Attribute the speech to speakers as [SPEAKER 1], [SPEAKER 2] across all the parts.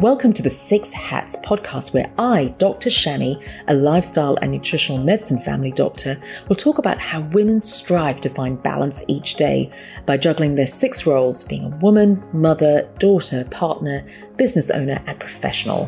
[SPEAKER 1] Welcome to the Six Hats podcast, where I, Dr. Shami, a lifestyle and nutritional medicine family doctor, will talk about how women strive to find balance each day by juggling their six roles being a woman, mother, daughter, partner, business owner, and professional.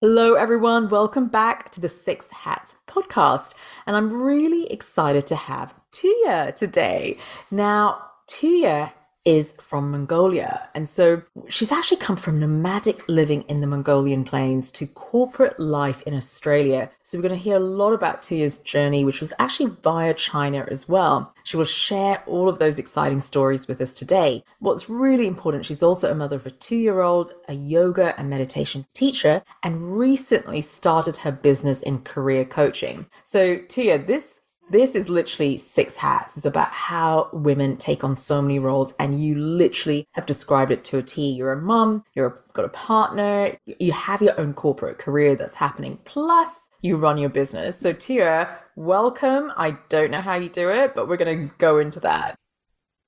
[SPEAKER 1] Hello, everyone. Welcome back to the Six Hats podcast. And I'm really excited to have Tuya today. Now, Tuya is from Mongolia. And so she's actually come from nomadic living in the Mongolian plains to corporate life in Australia. So we're going to hear a lot about Tuya's journey, which was actually via China as well. She will share all of those exciting stories with us today. What's really important, she's also a mother of a two year old, a yoga and meditation teacher, and recently started her business in career coaching. So, Tuya, this this is literally six hats. It's about how women take on so many roles, and you literally have described it to a T. You're a mum, you're got a partner, you have your own corporate career that's happening, plus you run your business. So, Tuya, welcome. I don't know how you do it, but we're going to go into that.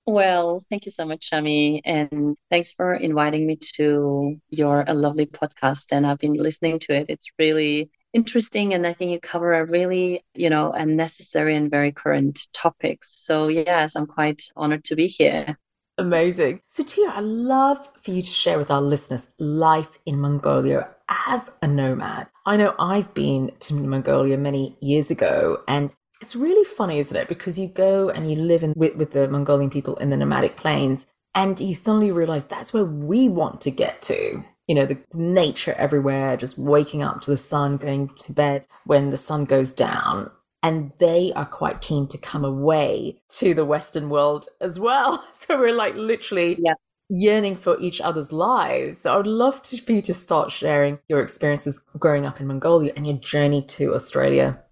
[SPEAKER 2] Well, thank you so much, Shami, and thanks for inviting me to your a lovely podcast. And I've been listening to it. It's really interesting and i think you cover a really you know a necessary and very current topics. So yes i'm quite honored to be here.
[SPEAKER 1] Amazing. So Tuya i love for you to share with our listeners life in mongolia as a nomad. I know i've been to mongolia many years ago and it's really funny isn't it? Because you go and you live in with, with the mongolian people in the nomadic plains and you suddenly realize that's where we want to get to you know, the nature everywhere, just waking up to the sun, going to bed when the sun goes down. And they are quite keen to come away to the Western world as well. So we're like literally yeah. yearning for each other's lives. So I would love to, for you to start sharing your experiences growing up in Mongolia and your journey to Australia.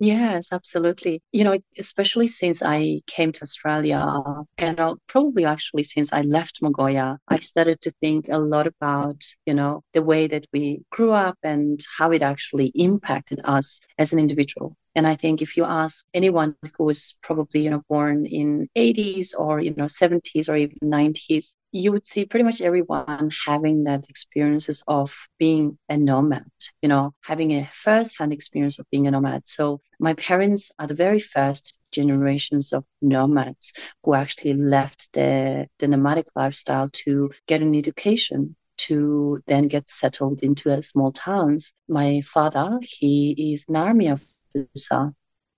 [SPEAKER 2] Yes, absolutely. You know, especially since I came to Australia and probably actually since I left Mongolia, I started to think a lot about, you know, the way that we grew up and how it actually impacted us as an individual. And I think if you ask anyone who was probably, you know, born in 80s or, you know, 70s or even 90s, you would see pretty much everyone having that experiences of being a nomad, you know, having a first-hand experience of being a nomad. So my parents are the very first generations of nomads who actually left the, the nomadic lifestyle to get an education to then get settled into small towns. My father, he is an army officer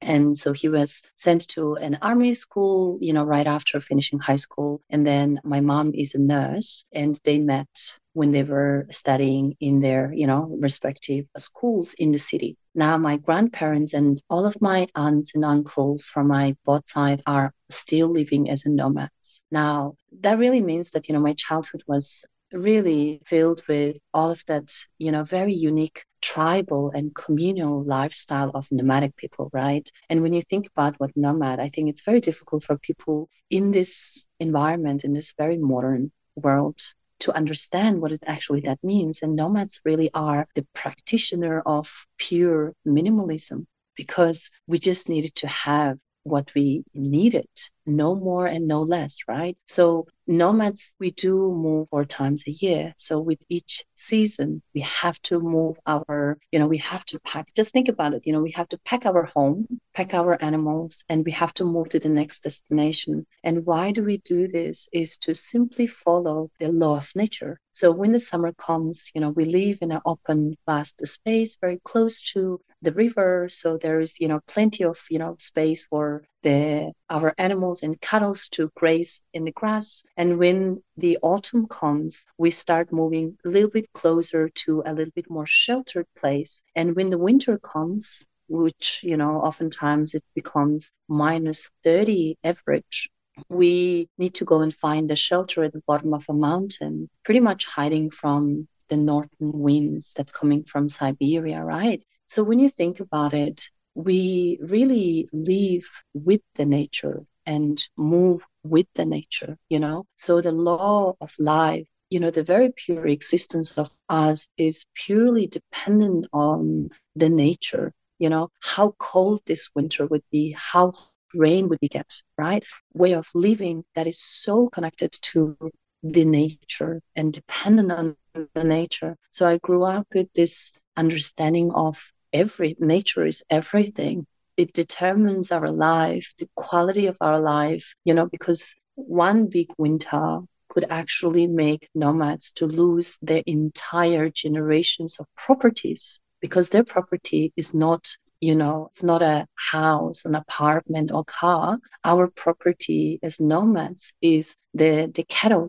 [SPEAKER 2] And so he was sent to an army school, you know, right after finishing high school. And then my mom is a nurse, and they met when they were studying in their, you know, respective schools in the city. Now, my grandparents and all of my aunts and uncles from my both side are still living as nomads. Now, that really means that, you know, my childhood was really filled with all of that, you know, very unique tribal and communal lifestyle of nomadic people, right? And when you think about what nomad, I think it's very difficult for people in this environment, in this very modern world, to understand what it actually that means. And nomads really are the practitioner of pure minimalism because we just needed to have what we needed, no more and no less, right? So nomads, we do move four times a year. So with each season, we have to move our, you know, we have to pack. Just think about it. You know, we have to pack our home, pack our animals, and we have to move to the next destination. And why do we do this? Is to simply follow the law of nature. So when the summer comes, you know, we live in an open, vast space, very close to the river. So there is, you know, plenty of, you know, space for our animals and cattle to graze in the grass. And when the autumn comes, we start moving a little bit closer to a little bit more sheltered place. And when the winter comes, which you know oftentimes it becomes minus 30 average we need to go and find a shelter at the bottom of a mountain pretty much hiding from the northern winds that's coming from siberia right so when you think about it we really live with the nature and move with the nature, you know? So the law of life, you know, the very pure existence of us is purely dependent on the nature, you know, how cold this winter would be, how rain would we get, right? Way of living that is so connected to the nature and dependent on the nature. So I grew up with this understanding of every nature is everything. It determines our life, the quality of our life, you know, because one big winter could actually make nomads to lose their entire generations of properties because their property is not you know it's not a house an apartment or car our property as nomads is the the cattle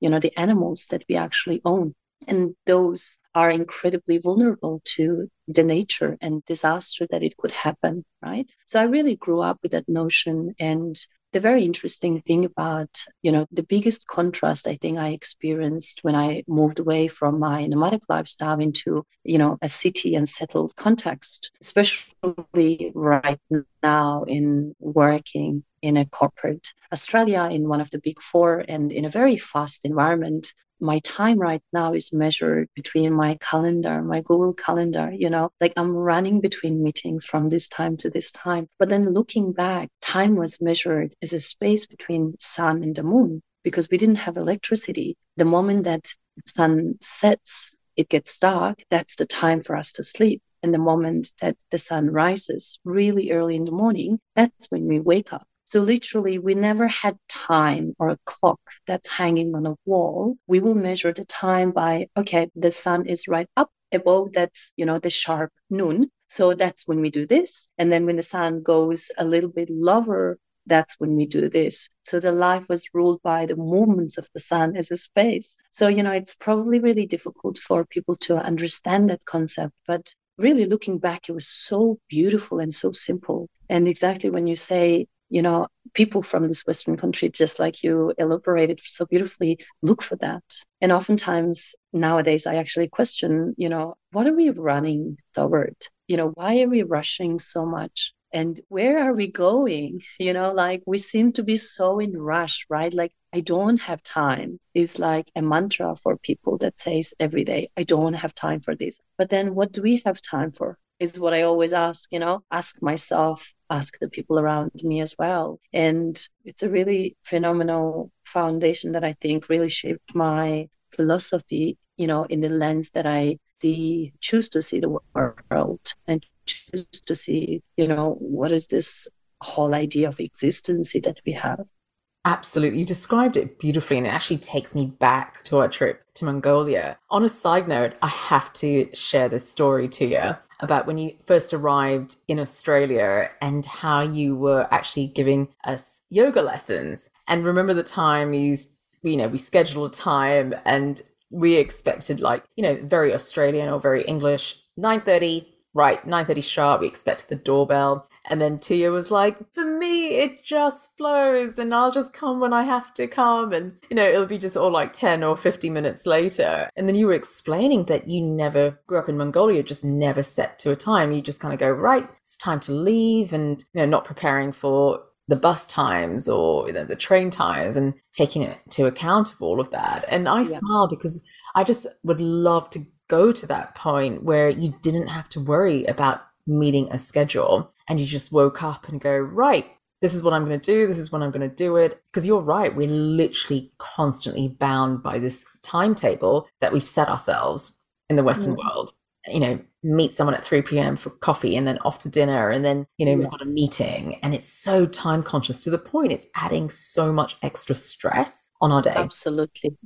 [SPEAKER 2] you know the animals that we actually own and those are incredibly vulnerable to the nature and disaster that it could happen right? So i really grew up with that notion. And the very interesting thing about, you know, the biggest contrast I think I experienced when I moved away from my nomadic lifestyle into, you know, a city and settled context, especially right now in working in a corporate Australia in one of the big four and in a very fast environment my time right now is measured between my calendar, my Google calendar, you know, like I'm running between meetings from this time to this time. But then looking back, time was measured as a space between sun and the moon because we didn't have electricity. The moment that sun sets, it gets dark, that's the time for us to sleep. And the moment that the sun rises really early in the morning, that's when we wake up. So literally, we never had time or a clock that's hanging on a wall. We will measure the time by, okay, the sun is right up above that's, you know, the sharp noon. So that's when we do this. And then when the sun goes a little bit lower, that's when we do this. So the life was ruled by the movements of the sun as a space. So, you know, it's probably really difficult for people to understand that concept. But really looking back, it was so beautiful and so simple. And exactly when you say you know, people from this Western country, just like you elaborated so beautifully, look for that. And oftentimes nowadays, I actually question, you know, what are we running toward? You know, why are we rushing so much? And where are we going? You know, like we seem to be so in rush, right? Like, I don't have time is like a mantra for people that says every day, I don't have time for this. But then what do we have time for? Is what I always ask, you know, ask myself, ask the people around me as well. And it's a really phenomenal foundation that I think really shaped my philosophy, you know, in the lens that I see, choose to see the world and choose to see, you know, what is this whole idea of existence that we have.
[SPEAKER 1] Absolutely. You described it beautifully, and it actually takes me back to our trip to Mongolia. On a side note, I have to share this story to you about when you first arrived in Australia and how you were actually giving us yoga lessons. And remember the time you, you know, we scheduled a time and we expected like, you know, very Australian or very English, 9.30, right, 9.30 sharp, we expected the doorbell. And then Tuya was like, for me, it just flows and I'll just come when I have to come. And, you know, it'll be just all like 10 or 50 minutes later. And then you were explaining that you never grew up in Mongolia, just never set to a time. You just kind of go, right, it's time to leave and, you know, not preparing for the bus times or you know, the train times and taking it to account of all of that. And I yeah. smile because I just would love to go to that point where you didn't have to worry about meeting a schedule and you just woke up and go, right, this is what I'm going to do. This is when I'm going to do it. Because you're right. We're literally constantly bound by this timetable that we've set ourselves in the Western mm. world. You know, meet someone at 3 p.m. for coffee and then off to dinner. And then, you know, yeah. we've got a meeting. And it's so time conscious to the point it's adding so much extra stress on our day.
[SPEAKER 2] Absolutely.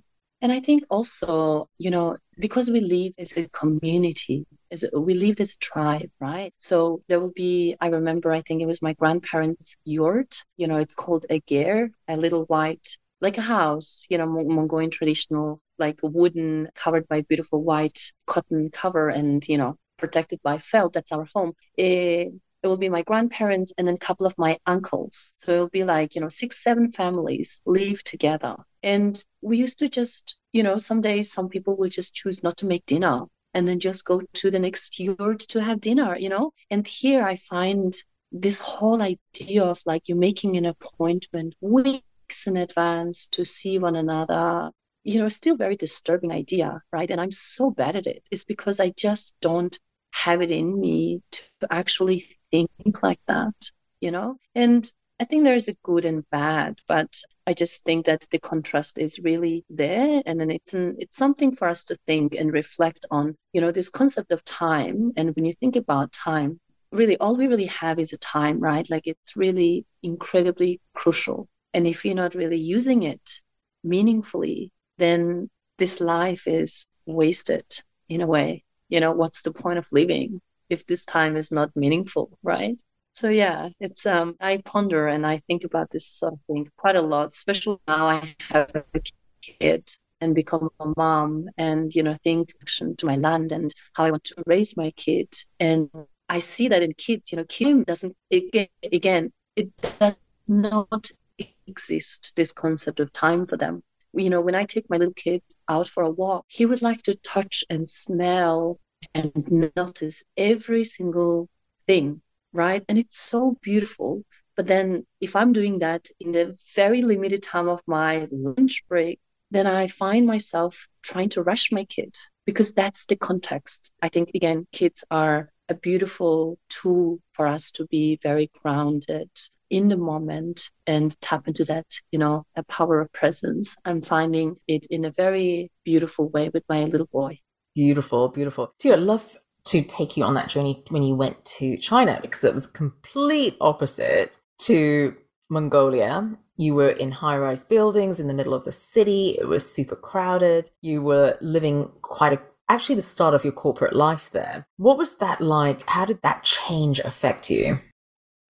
[SPEAKER 2] And I think also, you know, because we live as a community, as we live as a tribe, right? So there will be, I remember, I think it was my grandparents' yurt. You know, it's called a ger, a little white, like a house, you know, Mongolian traditional, like wooden, covered by beautiful white cotton cover and, you know, protected by felt. That's our home. It, eh, it will be my grandparents and then a couple of my uncles. So it'll be like, you know, six, seven families live together. And we used to just, you know, some days some people will just choose not to make dinner and then just go to the next yurt to have dinner, you know? And here I find this whole idea of like you're making an appointment weeks in advance to see one another, you know, still very disturbing idea, right? And I'm so bad at it. It's because I just don't have it in me to actually think like that, you know? And I think there's a good and bad, but I just think that the contrast is really there, and then it's an, it's something for us to think and reflect on. You know, this concept of time, and when you think about time, really all we really have is a time, right? Like it's really incredibly crucial, and if you're not really using it meaningfully, then this life is wasted in a way. You know, what's the point of living if this time is not meaningful, right? So yeah, it's um I ponder and I think about this sort of thing quite a lot, especially now I have a kid and become a mom and you know think to my land and how I want to raise my kid. And I see that in kids, you know, Kim doesn't again, again it does not exist this concept of time for them. You know, when I take my little kid out for a walk, he would like to touch and smell and notice every single thing right? And it's so beautiful. But then if I'm doing that in the very limited time of my lunch break, then I find myself trying to rush my kid because that's the context. I think, again, kids are a beautiful tool for us to be very grounded in the moment and tap into that, you know, a power of presence. I'm finding it in a very beautiful way with my little boy.
[SPEAKER 1] Beautiful, beautiful. Tuya, I love to take you on that journey when you went to China because it was complete opposite to Mongolia. You were in high rise buildings in the middle of the city. It was super crowded. You were living quite a actually the start of your corporate life there. What was that like? How did that change affect you?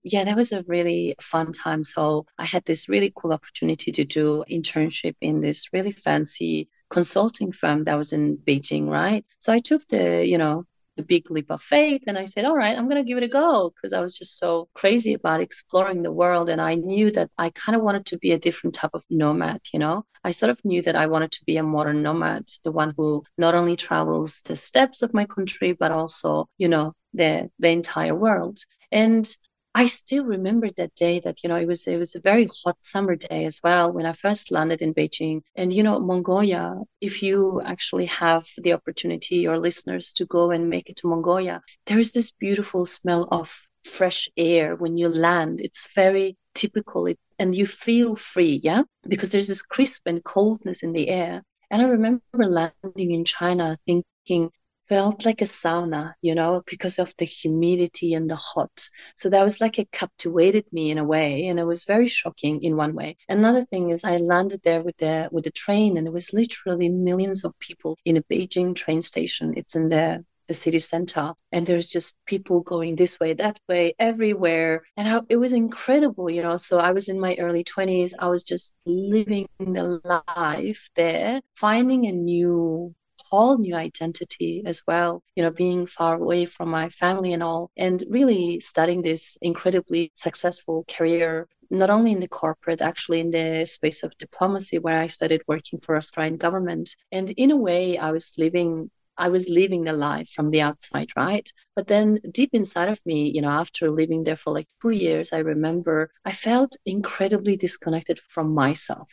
[SPEAKER 2] yeah, that was a really fun time. So I had this really cool opportunity to do internship in this really fancy consulting firm that was in Beijing, right? So I took the, you know, the big leap of faith and I said, all right, I'm going to give it a go because I was just so crazy about exploring the world. And I knew that I kind of wanted to be a different type of nomad, you know? I sort of knew that I wanted to be a modern nomad, the one who not only travels the steppes of my country, but also, you know, the, the entire world. And I still remember that day that, you know, it was it was a very hot summer day as well when I first landed in Beijing. And you know, Mongolia, if you actually have the opportunity, your listeners, to go and make it to Mongolia, there is this beautiful smell of fresh air when you land. It's very typical it, and you feel free, yeah? Because there's this crisp and coldness in the air. And I remember landing in China thinking, felt like a sauna, you know, because of the humidity and the hot. So that was like it captivated me in a way, and it was very shocking in one way. Another thing is I landed there with the with the train, and it was literally millions of people in a Beijing train station. It's in the the city center and there's just people going this way that way everywhere and how it was incredible you know so i was in my early 20s i was just living the life there finding a new whole new identity as well, you know, being far away from my family and all, and really starting this incredibly successful career not only in the corporate, actually in the space of diplomacy, where I started working for Australian government. And in a way, I was living. I was living the life from the outside, right? But then deep inside of me, you know, after living there for like two years, I remember I felt incredibly disconnected from myself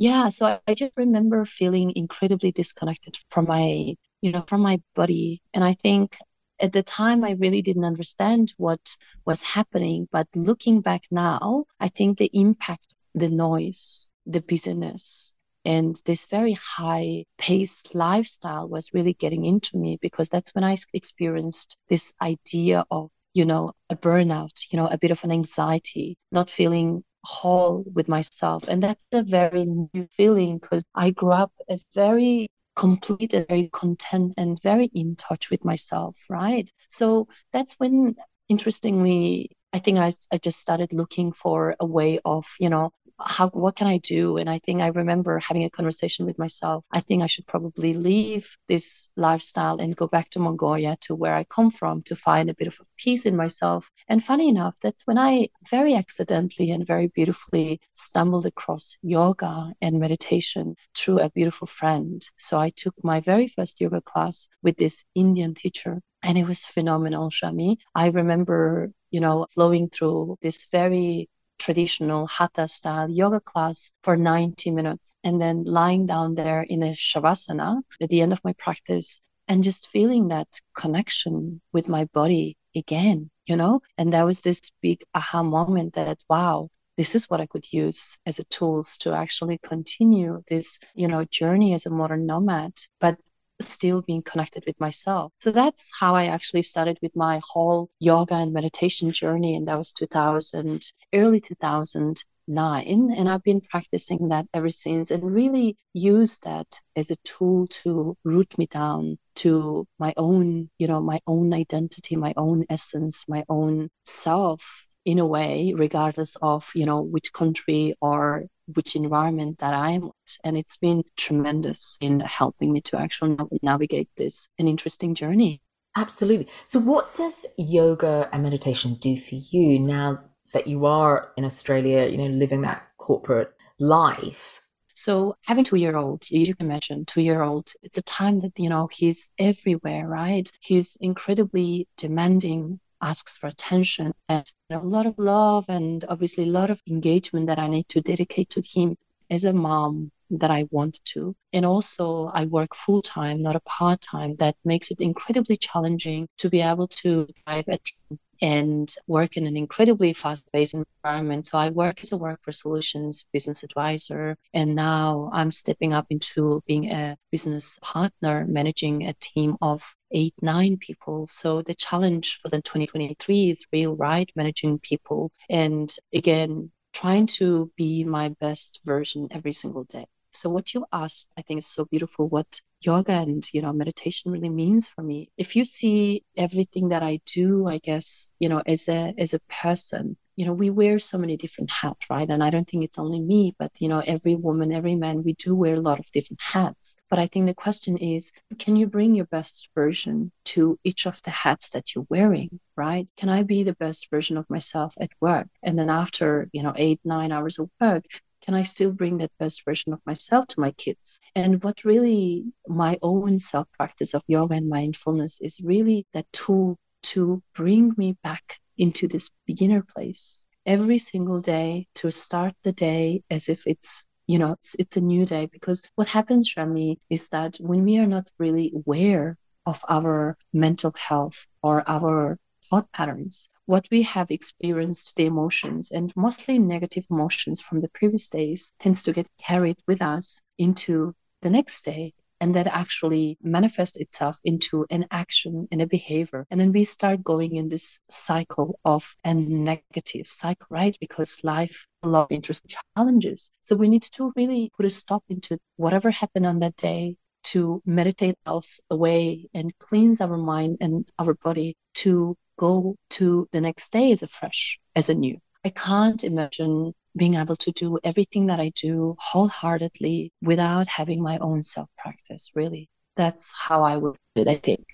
[SPEAKER 2] yeah so I, I just remember feeling incredibly disconnected from my you know from my body and i think at the time i really didn't understand what was happening but looking back now i think the impact the noise the busyness and this very high paced lifestyle was really getting into me because that's when i experienced this idea of you know a burnout you know a bit of an anxiety not feeling whole with myself. And that's a very new feeling because I grew up as very complete and very content and very in touch with myself, right? So that's when, interestingly, I think I, I just started looking for a way of, you know, how what can I do? And I think I remember having a conversation with myself. I think I should probably leave this lifestyle and go back to Mongolia to where I come from to find a bit of peace in myself. And funny enough, that's when I very accidentally and very beautifully stumbled across yoga and meditation through a beautiful friend. So I took my very first yoga class with this Indian teacher and it was phenomenal, Shami. I remember, you know, flowing through this very traditional hatha style yoga class for 90 minutes and then lying down there in a shavasana at the end of my practice and just feeling that connection with my body again, you know? And that was this big aha moment that, wow, this is what I could use as a tools to actually continue this, you know, journey as a modern nomad, but still being connected with myself. So that's how I actually started with my whole yoga and meditation journey. And that was 2000, early 2000 nine and i've been practicing that ever since and really use that as a tool to root me down to my own you know my own identity my own essence my own self in a way regardless of you know which country or which environment that i'm at and it's been tremendous in helping me to actually navigate this an interesting journey
[SPEAKER 1] Absolutely. So, what does yoga and meditation do for you now that you are in Australia, you know, living that corporate life.
[SPEAKER 2] So having two year old, you can imagine two year old, it's a time that, you know, he's everywhere, right? He's incredibly demanding, asks for attention and a lot of love and obviously a lot of engagement that I need to dedicate to him as a mom that I want to. And also, I work full time, not a part time. That makes it incredibly challenging to be able to drive a team and work in an incredibly fast-paced environment. So I work as a workforce solutions business advisor, and now I'm stepping up into being a business partner, managing a team of eight, nine people. So the challenge for the 2023 is real, right? Managing people, and again, trying to be my best version every single day. So what you asked, I think is so beautiful. What yoga and you know meditation really means for me. If you see everything that I do, I guess you know as a as a person, you know we wear so many different hats, right? And I don't think it's only me, but you know every woman, every man, we do wear a lot of different hats. But I think the question is, can you bring your best version to each of the hats that you're wearing, right? Can I be the best version of myself at work? And then after you know eight nine hours of work, can I still bring that best version of myself to my kids? And what really my own self practice of yoga and mindfulness is really that tool to bring me back into this beginner place every single day to start the day as if it's you know it's, it's a new day because what happens me is that when we are not really aware of our mental health or our thought patterns what we have experienced, the emotions, and mostly negative emotions from the previous days, tends to get carried with us into the next day. And that actually manifests itself into an action and a behavior. And then we start going in this cycle of a negative cycle, right? Because life a lot of interesting challenges. So we need to really put a stop into whatever happened on that day to meditate ourselves away and cleanse our mind and our body to go to the next day as a fresh, as a new. I can't imagine being able to do everything that I do wholeheartedly without having my own self practice, really. That's how I would it, I think.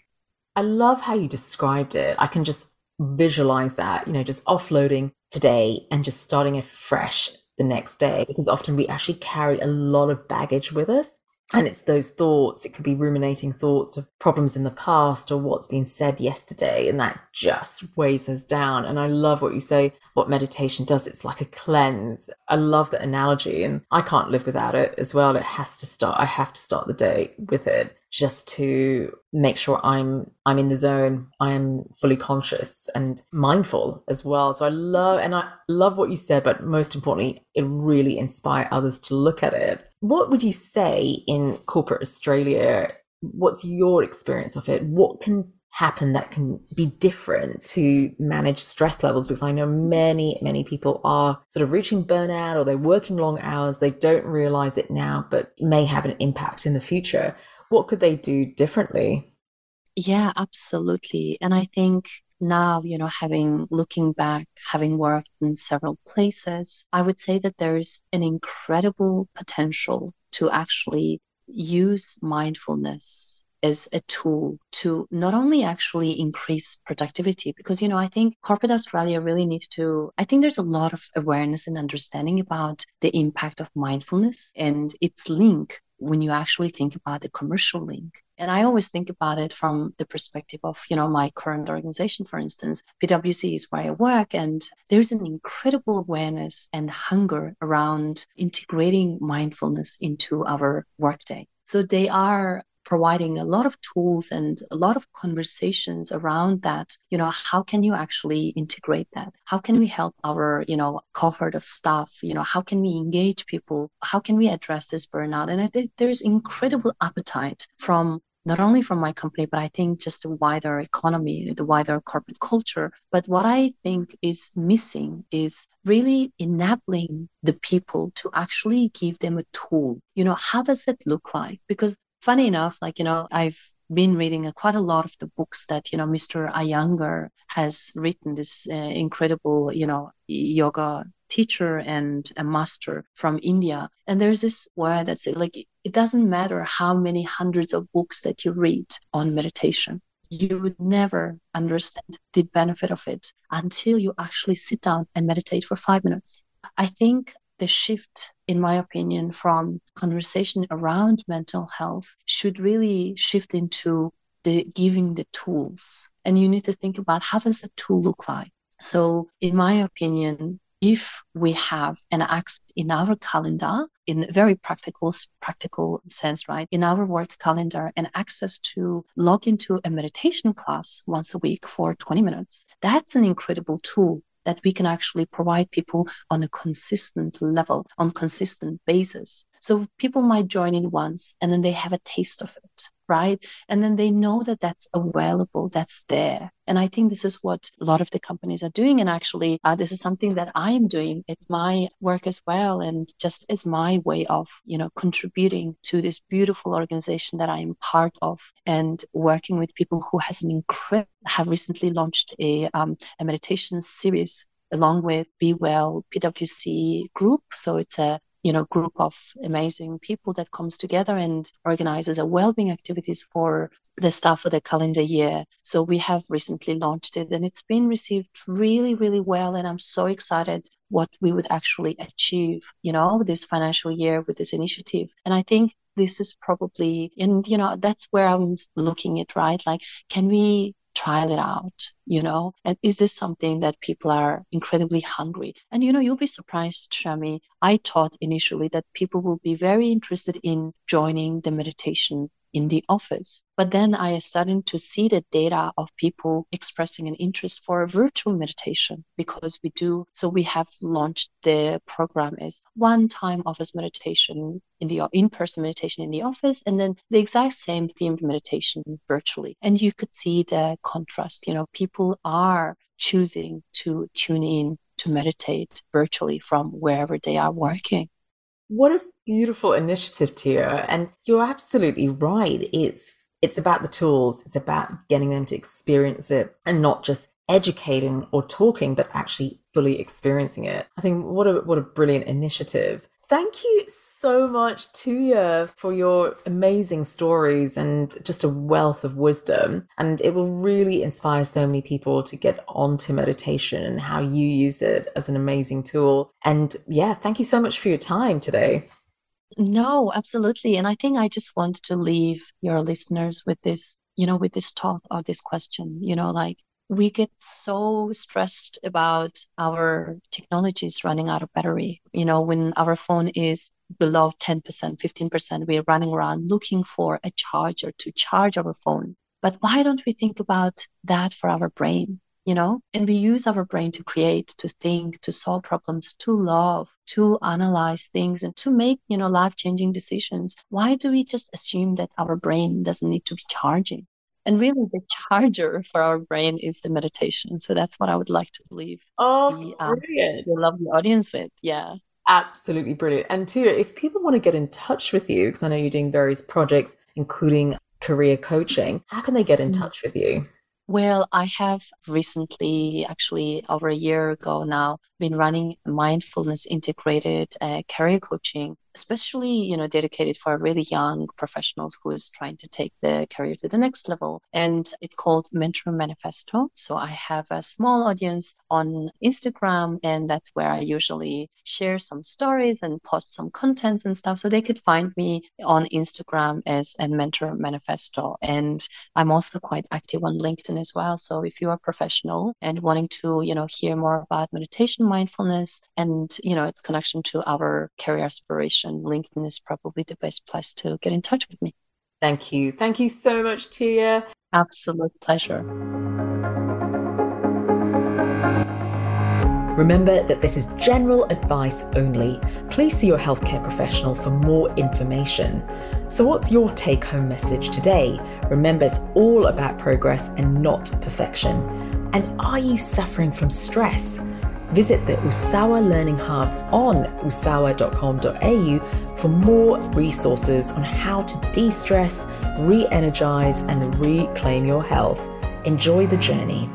[SPEAKER 1] I love how you described it. I can just visualize that, you know, just offloading today and just starting afresh the next day because often we actually carry a lot of baggage with us and it's those thoughts it could be ruminating thoughts of problems in the past or what's been said yesterday and that just weighs us down and i love what you say what meditation does it's like a cleanse i love that analogy and i can't live without it as well it has to start i have to start the day with it just to make sure I'm I'm in the zone, I am fully conscious and mindful as well. So I love and I love what you said, but most importantly, it really inspire others to look at it. What would you say in corporate Australia? What's your experience of it? What can happen that can be different to manage stress levels because I know many, many people are sort of reaching burnout or they're working long hours. They don't realize it now, but may have an impact in the future what could they do differently?
[SPEAKER 2] Yeah, absolutely. And I think now, you know, having looking back, having worked in several places, I would say that there's an incredible potential to actually use mindfulness as a tool to not only actually increase productivity because you know i think corporate australia really needs to i think there's a lot of awareness and understanding about the impact of mindfulness and its link when you actually think about the commercial link. And I always think about it from the perspective of, you know, my current organization, for instance, PwC is where I work, and there's an incredible awareness and hunger around integrating mindfulness into our workday. So they are providing a lot of tools and a lot of conversations around that. You know, how can you actually integrate that? How can we help our, you know, cohort of staff? You know, how can we engage people? How can we address this burnout? And I think there's incredible appetite from not only from my company, but I think just the wider economy, the wider corporate culture. But what I think is missing is really enabling the people to actually give them a tool. You know, how does it look like? Because funny enough, like, you know, I've been reading quite a lot of the books that you know Mr. Iyengar has written. This uh, incredible, you know, yoga teacher and a master from India. And there's this word that's like it doesn't matter how many hundreds of books that you read on meditation. You would never understand the benefit of it until you actually sit down and meditate for five minutes. I think the shift, in my opinion, from conversation around mental health should really shift into the giving the tools. And you need to think about how does the tool look like? So, in my opinion, if we have an access in our calendar in a very practical practical sense right in our work calendar and access to log into a meditation class once a week for 20 minutes that's an incredible tool that we can actually provide people on a consistent level, on consistent basis. So people might join in once and then they have a taste of it, right? And then they know that that's available, that's there. And I think this is what a lot of the companies are doing. And actually, uh, this is something that I am doing at my work as well. And just as my way of, you know, contributing to this beautiful organization that I am part of and working with people who has an incredible, have recently launched a, um, a meditation series along with Be Well PwC group. So it's a you know group of amazing people that comes together and organizes a well-being activities for the staff for the calendar year. So we have recently launched it and it's been received really really well and i'm so excited what we would actually achieve you know this financial year with this initiative. And i think this is probably and you know that's where i'm looking at right? Like can we trial it out, you know? And is this something that people are incredibly hungry? And, you know, you'll be surprised, Shami. I thought initially that people will be very interested in joining the meditation in the office. But then I started to see the data of people expressing an interest for virtual meditation because we do. So we have launched the program as one time office meditation in the in-person meditation in the office and then the exact same themed meditation virtually. And you could see the contrast. You know, people are choosing to tune in to meditate virtually from wherever they are working.
[SPEAKER 1] What a beautiful initiative, Tuya. And you're absolutely right. It's it's about the tools, it's about getting them to experience it and not just educating or talking, but actually fully experiencing it. I think what a what a brilliant initiative. Thank you so much, Tuya, for your amazing stories and just a wealth of wisdom. And it will really inspire so many people to get onto meditation and how you use it as an amazing tool. And yeah, thank you so much for your time today.
[SPEAKER 2] No, absolutely. And I think I just want to leave your listeners with this, you know, with this thought or this question, you know, like we get so stressed about our technologies running out of battery. You know, when our phone is below 10%, 15%, we're running around looking for a charger to charge our phone. But why don't we think about that for our brain? You know, and we use our brain to create, to think, to solve problems, to love, to analyze things, and to make, you know, life changing decisions. Why do we just assume that our brain doesn't need to be charging? And really, the charger for our brain is the meditation. So that's what I would like to leave
[SPEAKER 1] oh, the, um, brilliant.
[SPEAKER 2] the lovely audience with. Yeah.
[SPEAKER 1] Absolutely brilliant. And Tuya, if people want to get in touch with you, because I know you're doing various projects, including career coaching, how can they get in mm. touch with you?
[SPEAKER 2] Well, I have recently, actually over a year ago now, been running mindfulness integrated uh, career coaching especially you know dedicated for really young professionals who is trying to take their career to the next level. And it's called mentor manifesto. So i have a small audience on instagram and that's where i usually share some stories and post some content and stuff. So they could find me on instagram as a mentor manifesto. And i'm also quite active on linkedin as well. So if you are professional and wanting to you know hear more about meditation mindfulness and you know its connection to our career aspiration LinkedIn is probably the best place to get in touch with me.
[SPEAKER 1] Thank you. Thank you so much, Tuya.
[SPEAKER 2] Absolute pleasure.
[SPEAKER 1] Remember that this is general advice only. Please see your healthcare professional for more information. So, what's your take home message today? Remember, it's all about progress and not perfection. And are you suffering from stress? Visit the Usawa Learning Hub on usawa.com.au for more resources on how to de stress, re energize, and reclaim your health. Enjoy the journey.